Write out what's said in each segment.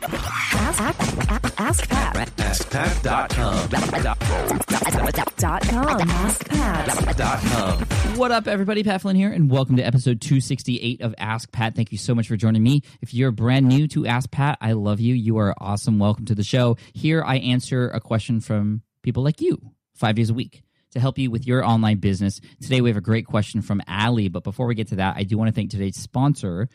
Ask, ask, ask Pat. AskPat.com. Dot com. AskPat. What up, everybody? Pat Flynn here, and welcome to episode 268 of Ask Pat. Thank you so much for joining me. If you're brand new to Ask Pat, I love you. You are awesome. Welcome to the show. Here, I answer a question from people like you five days a week to help you with your online business. Today, we have a great question from Ali. But before we get to that, I do want to thank today's sponsor,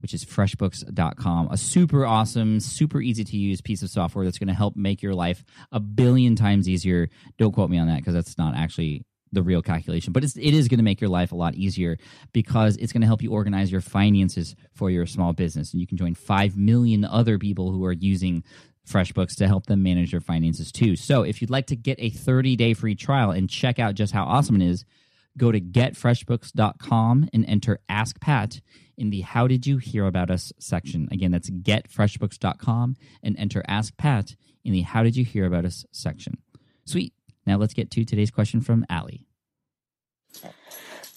which is freshbooks.com, a super awesome, super easy to use piece of software that's going to help make your life a billion times easier. Don't quote me on that because that's not actually the real calculation, but it's, it is going to make your life a lot easier because it's going to help you organize your finances for your small business. And you can join 5 million other people who are using FreshBooks to help them manage their finances too. So if you'd like to get a 30 day free trial and check out just how awesome it is, go to getfreshbooks.com and enter Ask Pat in the How Did You Hear About Us section. Again, that's getfreshbooks.com and enter Ask Pat in the How Did You Hear About Us section. Sweet. Now let's get to today's question from Allie.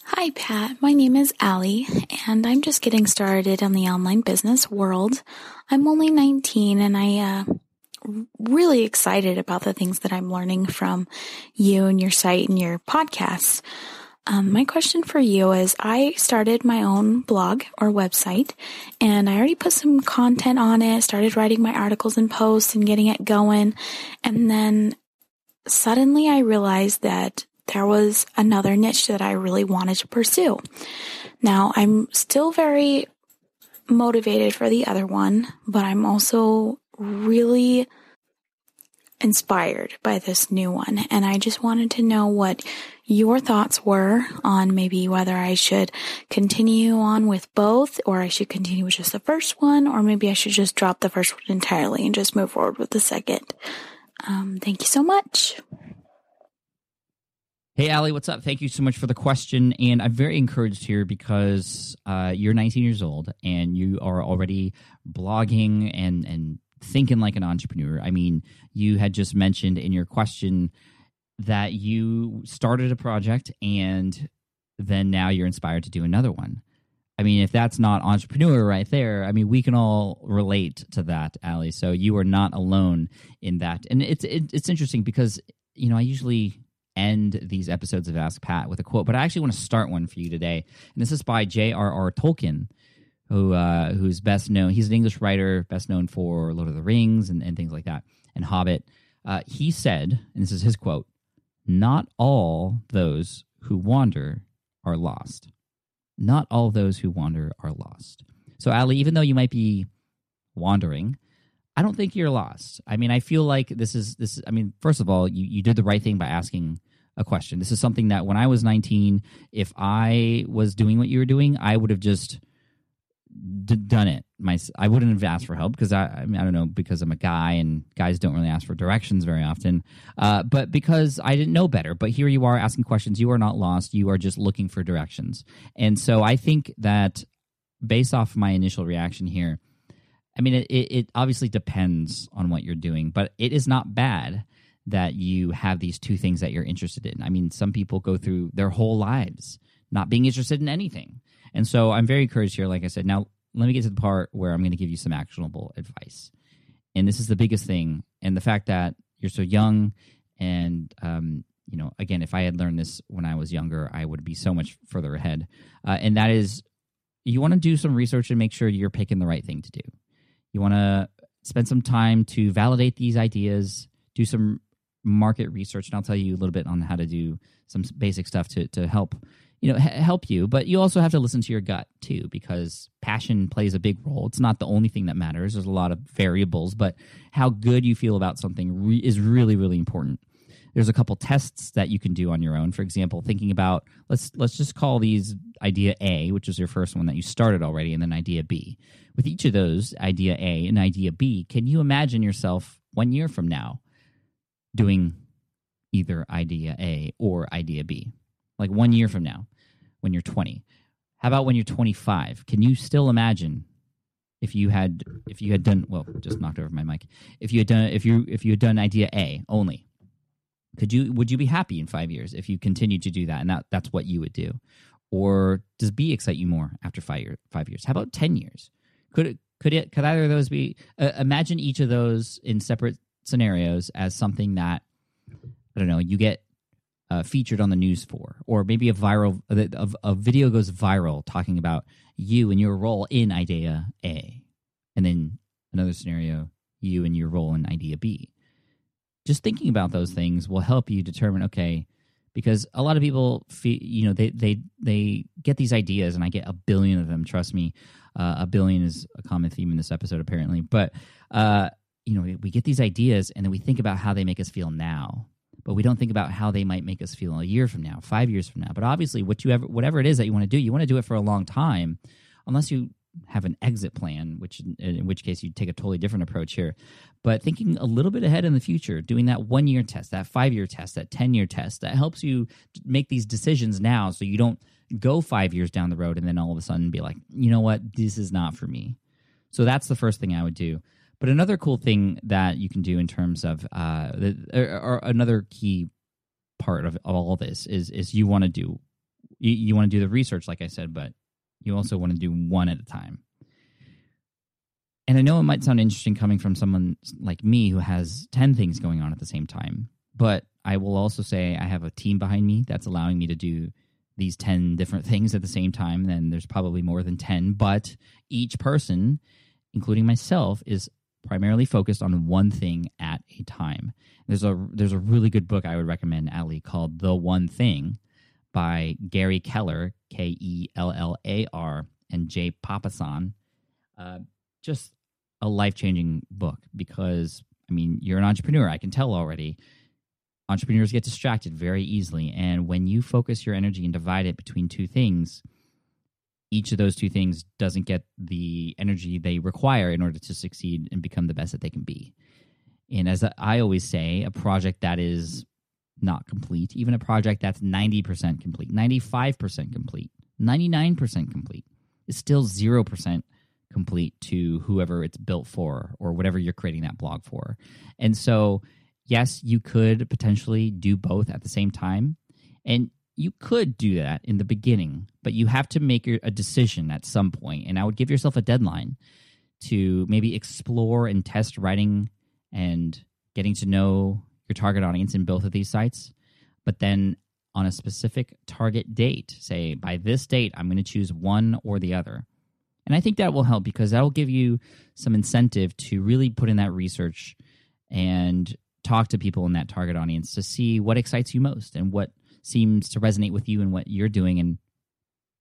Hi, Pat. My name is Allie, and I'm just getting started in the online business world. I'm only 19, and I uh, really excited about the things that I'm learning from you and your site and your podcasts. Um, my question for you is I started my own blog or website and I already put some content on it, started writing my articles and posts and getting it going. And then suddenly I realized that there was another niche that I really wanted to pursue. Now I'm still very motivated for the other one, but I'm also really inspired by this new one. And I just wanted to know what your thoughts were on maybe whether I should continue on with both or I should continue with just the first one or maybe I should just drop the first one entirely and just move forward with the second. Um, thank you so much. Hey, Allie, what's up? Thank you so much for the question. And I'm very encouraged here because uh, you're 19 years old and you are already blogging and, and thinking like an entrepreneur. I mean, you had just mentioned in your question that you started a project and then now you're inspired to do another one. I mean, if that's not entrepreneur right there, I mean, we can all relate to that, Ali. So you are not alone in that. And it's it, it's interesting because you know I usually end these episodes of Ask Pat with a quote, but I actually want to start one for you today. And this is by J.R.R. Tolkien, who uh, who's best known. He's an English writer, best known for Lord of the Rings and, and things like that, and Hobbit. Uh, he said, and this is his quote: "Not all those who wander are lost. Not all those who wander are lost." So, Ali, even though you might be wandering, I don't think you're lost. I mean, I feel like this is this. I mean, first of all, you you did the right thing by asking a question. This is something that when I was 19, if I was doing what you were doing, I would have just d- done it. My I wouldn't have asked for help because I I, mean, I don't know because I'm a guy and guys don't really ask for directions very often. Uh, but because I didn't know better. But here you are asking questions. You are not lost. You are just looking for directions. And so I think that based off my initial reaction here I mean, it, it obviously depends on what you're doing, but it is not bad that you have these two things that you're interested in. I mean, some people go through their whole lives not being interested in anything. And so I'm very encouraged here, like I said. Now, let me get to the part where I'm going to give you some actionable advice. And this is the biggest thing. And the fact that you're so young, and, um, you know, again, if I had learned this when I was younger, I would be so much further ahead. Uh, and that is you want to do some research and make sure you're picking the right thing to do. You want to spend some time to validate these ideas, do some market research, and I'll tell you a little bit on how to do some basic stuff to to help you know h- help you. But you also have to listen to your gut too, because passion plays a big role. It's not the only thing that matters. There's a lot of variables, but how good you feel about something re- is really really important. There's a couple tests that you can do on your own. For example, thinking about let's let's just call these idea A, which is your first one that you started already, and then idea B. With each of those, idea A and idea B, can you imagine yourself one year from now doing either idea A or idea B? Like one year from now, when you're 20. How about when you're 25? Can you still imagine if you had if you had done well, just knocked over my mic. If you had done if you if you had done idea A only, could you would you be happy in five years if you continued to do that and that that's what you would do? Or does B excite you more after five year, five years? How about ten years? Could it Could it? Could either of those be? Uh, imagine each of those in separate scenarios as something that I don't know. You get uh, featured on the news for, or maybe a viral a, a video goes viral talking about you and your role in idea A, and then another scenario, you and your role in idea B. Just thinking about those things will help you determine okay, because a lot of people, feel, you know, they they they get these ideas, and I get a billion of them. Trust me, uh, a billion is a common theme in this episode apparently, but. Uh, you know, we get these ideas and then we think about how they make us feel now but we don't think about how they might make us feel a year from now, five years from now. But obviously, what you ever, whatever it is that you want to do, you want to do it for a long time, unless you have an exit plan, which in which case you take a totally different approach here. But thinking a little bit ahead in the future, doing that one year test, that five year test, that ten year test, that helps you make these decisions now, so you don't go five years down the road and then all of a sudden be like, you know what, this is not for me. So that's the first thing I would do. But another cool thing that you can do in terms of uh, the, or, or another key part of, of all this is is you want to do you, you want to do the research, like I said, but you also want to do one at a time. And I know it might sound interesting coming from someone like me who has 10 things going on at the same time, but I will also say I have a team behind me that's allowing me to do these 10 different things at the same time. Then there's probably more than 10, but each person, including myself, is primarily focused on one thing at a time. There's a there's a really good book I would recommend, Ali, called The One Thing by Gary Keller, K E L L A R, and Jay Papasan. Uh, just a life changing book because I mean you're an entrepreneur. I can tell already. Entrepreneurs get distracted very easily, and when you focus your energy and divide it between two things, each of those two things doesn't get the energy they require in order to succeed and become the best that they can be. And as I always say, a project that is not complete, even a project that's 90% complete, 95% complete, 99% complete, is still 0% complete to whoever it's built for or whatever you're creating that blog for. And so, yes, you could potentially do both at the same time. And you could do that in the beginning, but you have to make a decision at some point. And I would give yourself a deadline to maybe explore and test writing and getting to know your target audience in both of these sites. But then on a specific target date, say by this date, I'm going to choose one or the other. And I think that will help because that will give you some incentive to really put in that research and talk to people in that target audience to see what excites you most and what seems to resonate with you and what you're doing and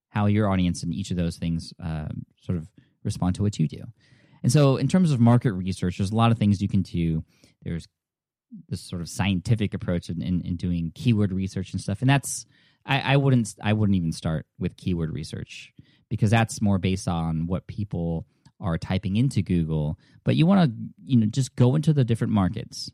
how your audience and each of those things uh, sort of respond to what you do. And so, in terms of market research, there's a lot of things you can do. There's this sort of scientific approach in, in, in doing keyword research and stuff, and that's I, I wouldn't I wouldn't even start with keyword research because that's more based on what people are typing into Google. But you want to you know just go into the different markets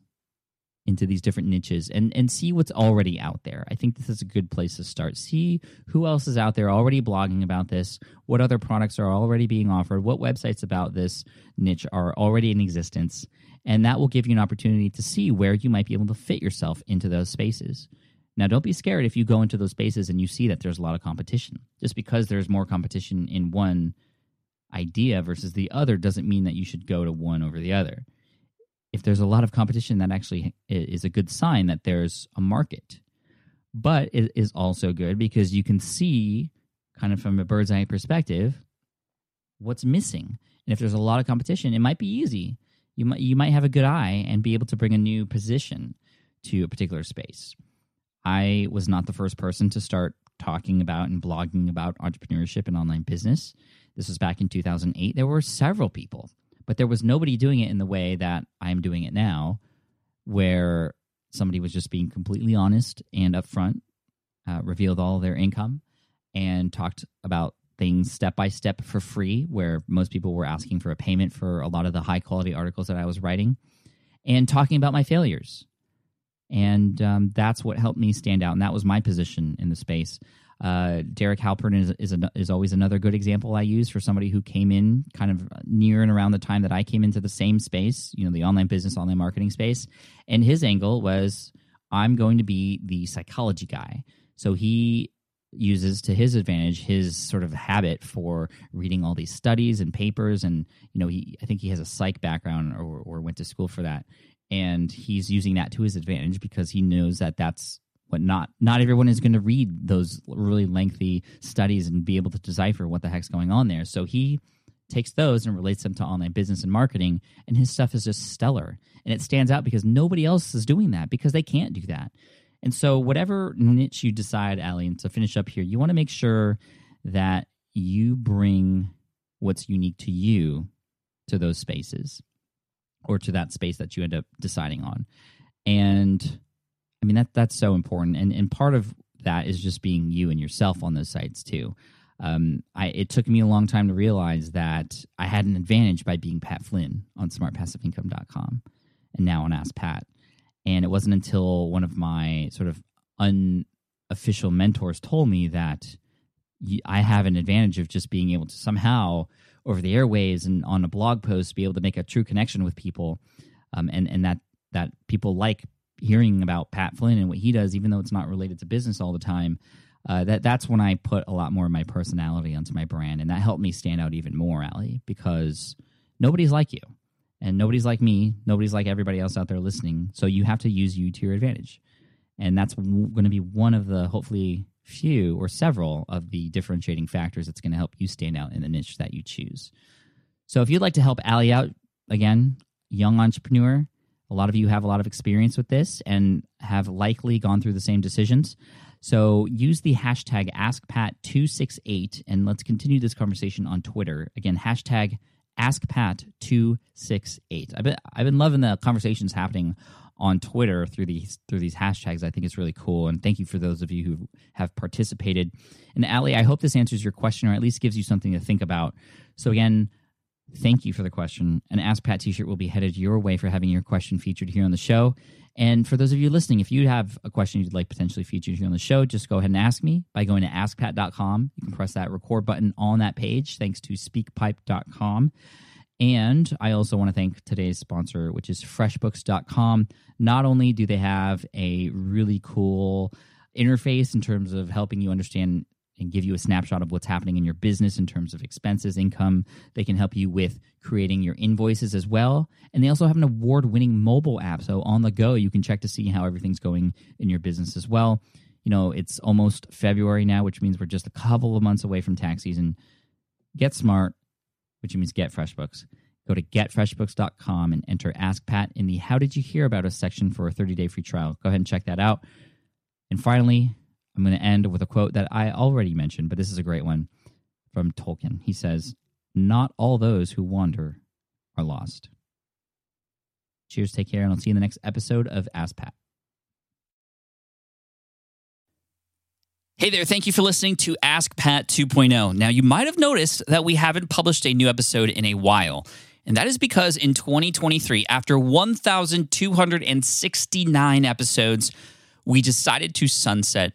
into these different niches and and see what's already out there. I think this is a good place to start. See who else is out there already blogging about this, what other products are already being offered, what websites about this niche are already in existence, and that will give you an opportunity to see where you might be able to fit yourself into those spaces. Now, don't be scared if you go into those spaces and you see that there's a lot of competition. Just because there's more competition in one idea versus the other doesn't mean that you should go to one over the other if there's a lot of competition, that actually is a good sign that there's a market. But it is also good because you can see, kind of from a bird's eye perspective, what's missing. And if there's a lot of competition, it might be easy. You might you might have a good eye and be able to bring a new position to a particular space. I was not the first person to start talking about and blogging about entrepreneurship and online business. This was back in 2008. There were several people but there was nobody doing it in the way that I'm doing it now, where somebody was just being completely honest and upfront, uh, revealed all their income, and talked about things step by step for free, where most people were asking for a payment for a lot of the high quality articles that I was writing, and talking about my failures. And um, that's what helped me stand out. And that was my position in the space. Uh, Derek Halpern is is, a, is always another good example I use for somebody who came in kind of near and around the time that I came into the same space, you know, the online business, online marketing space. And his angle was, I'm going to be the psychology guy. So he uses to his advantage his sort of habit for reading all these studies and papers and you know he i think he has a psych background or, or went to school for that and he's using that to his advantage because he knows that that's what not not everyone is going to read those really lengthy studies and be able to decipher what the heck's going on there. So he takes those and relates them to online business and marketing and his stuff is just stellar. And it stands out because nobody else is doing that because they can't do that. And so, whatever niche you decide, Allie, and to finish up here, you want to make sure that you bring what's unique to you to those spaces or to that space that you end up deciding on. And I mean, that that's so important. And, and part of that is just being you and yourself on those sites too. Um, I, it took me a long time to realize that I had an advantage by being Pat Flynn on smartpassiveincome.com and now on Ask Pat. And it wasn't until one of my sort of unofficial mentors told me that I have an advantage of just being able to somehow over the airways and on a blog post be able to make a true connection with people, um, and and that that people like hearing about Pat Flynn and what he does, even though it's not related to business all the time. Uh, that that's when I put a lot more of my personality onto my brand, and that helped me stand out even more, Allie, because nobody's like you. And nobody's like me. Nobody's like everybody else out there listening. So you have to use you to your advantage. And that's w- going to be one of the hopefully few or several of the differentiating factors that's going to help you stand out in the niche that you choose. So if you'd like to help Allie out again young entrepreneur a lot of you have a lot of experience with this and have likely gone through the same decisions so use the hashtag AskPat268 and let's continue this conversation on Twitter. Again, hashtag AskPat268. I've been I've been loving the conversations happening on Twitter through these through these hashtags. I think it's really cool, and thank you for those of you who have participated. And Ali, I hope this answers your question, or at least gives you something to think about. So again, thank you for the question. An Ask Pat T-shirt will be headed your way for having your question featured here on the show. And for those of you listening, if you have a question you'd like potentially featured here on the show, just go ahead and ask me by going to askpat.com. You can press that record button on that page, thanks to speakpipe.com. And I also want to thank today's sponsor, which is freshbooks.com. Not only do they have a really cool interface in terms of helping you understand and give you a snapshot of what's happening in your business in terms of expenses, income. They can help you with creating your invoices as well. And they also have an award winning mobile app. So on the go, you can check to see how everything's going in your business as well. You know, it's almost February now, which means we're just a couple of months away from tax season. Get smart, which means get FreshBooks. Go to getfreshbooks.com and enter Ask Pat in the How Did You Hear About Us section for a 30 day free trial. Go ahead and check that out. And finally, I'm going to end with a quote that I already mentioned, but this is a great one from Tolkien. He says, Not all those who wander are lost. Cheers, take care, and I'll see you in the next episode of Ask Pat. Hey there, thank you for listening to Ask Pat 2.0. Now, you might have noticed that we haven't published a new episode in a while. And that is because in 2023, after 1,269 episodes, we decided to sunset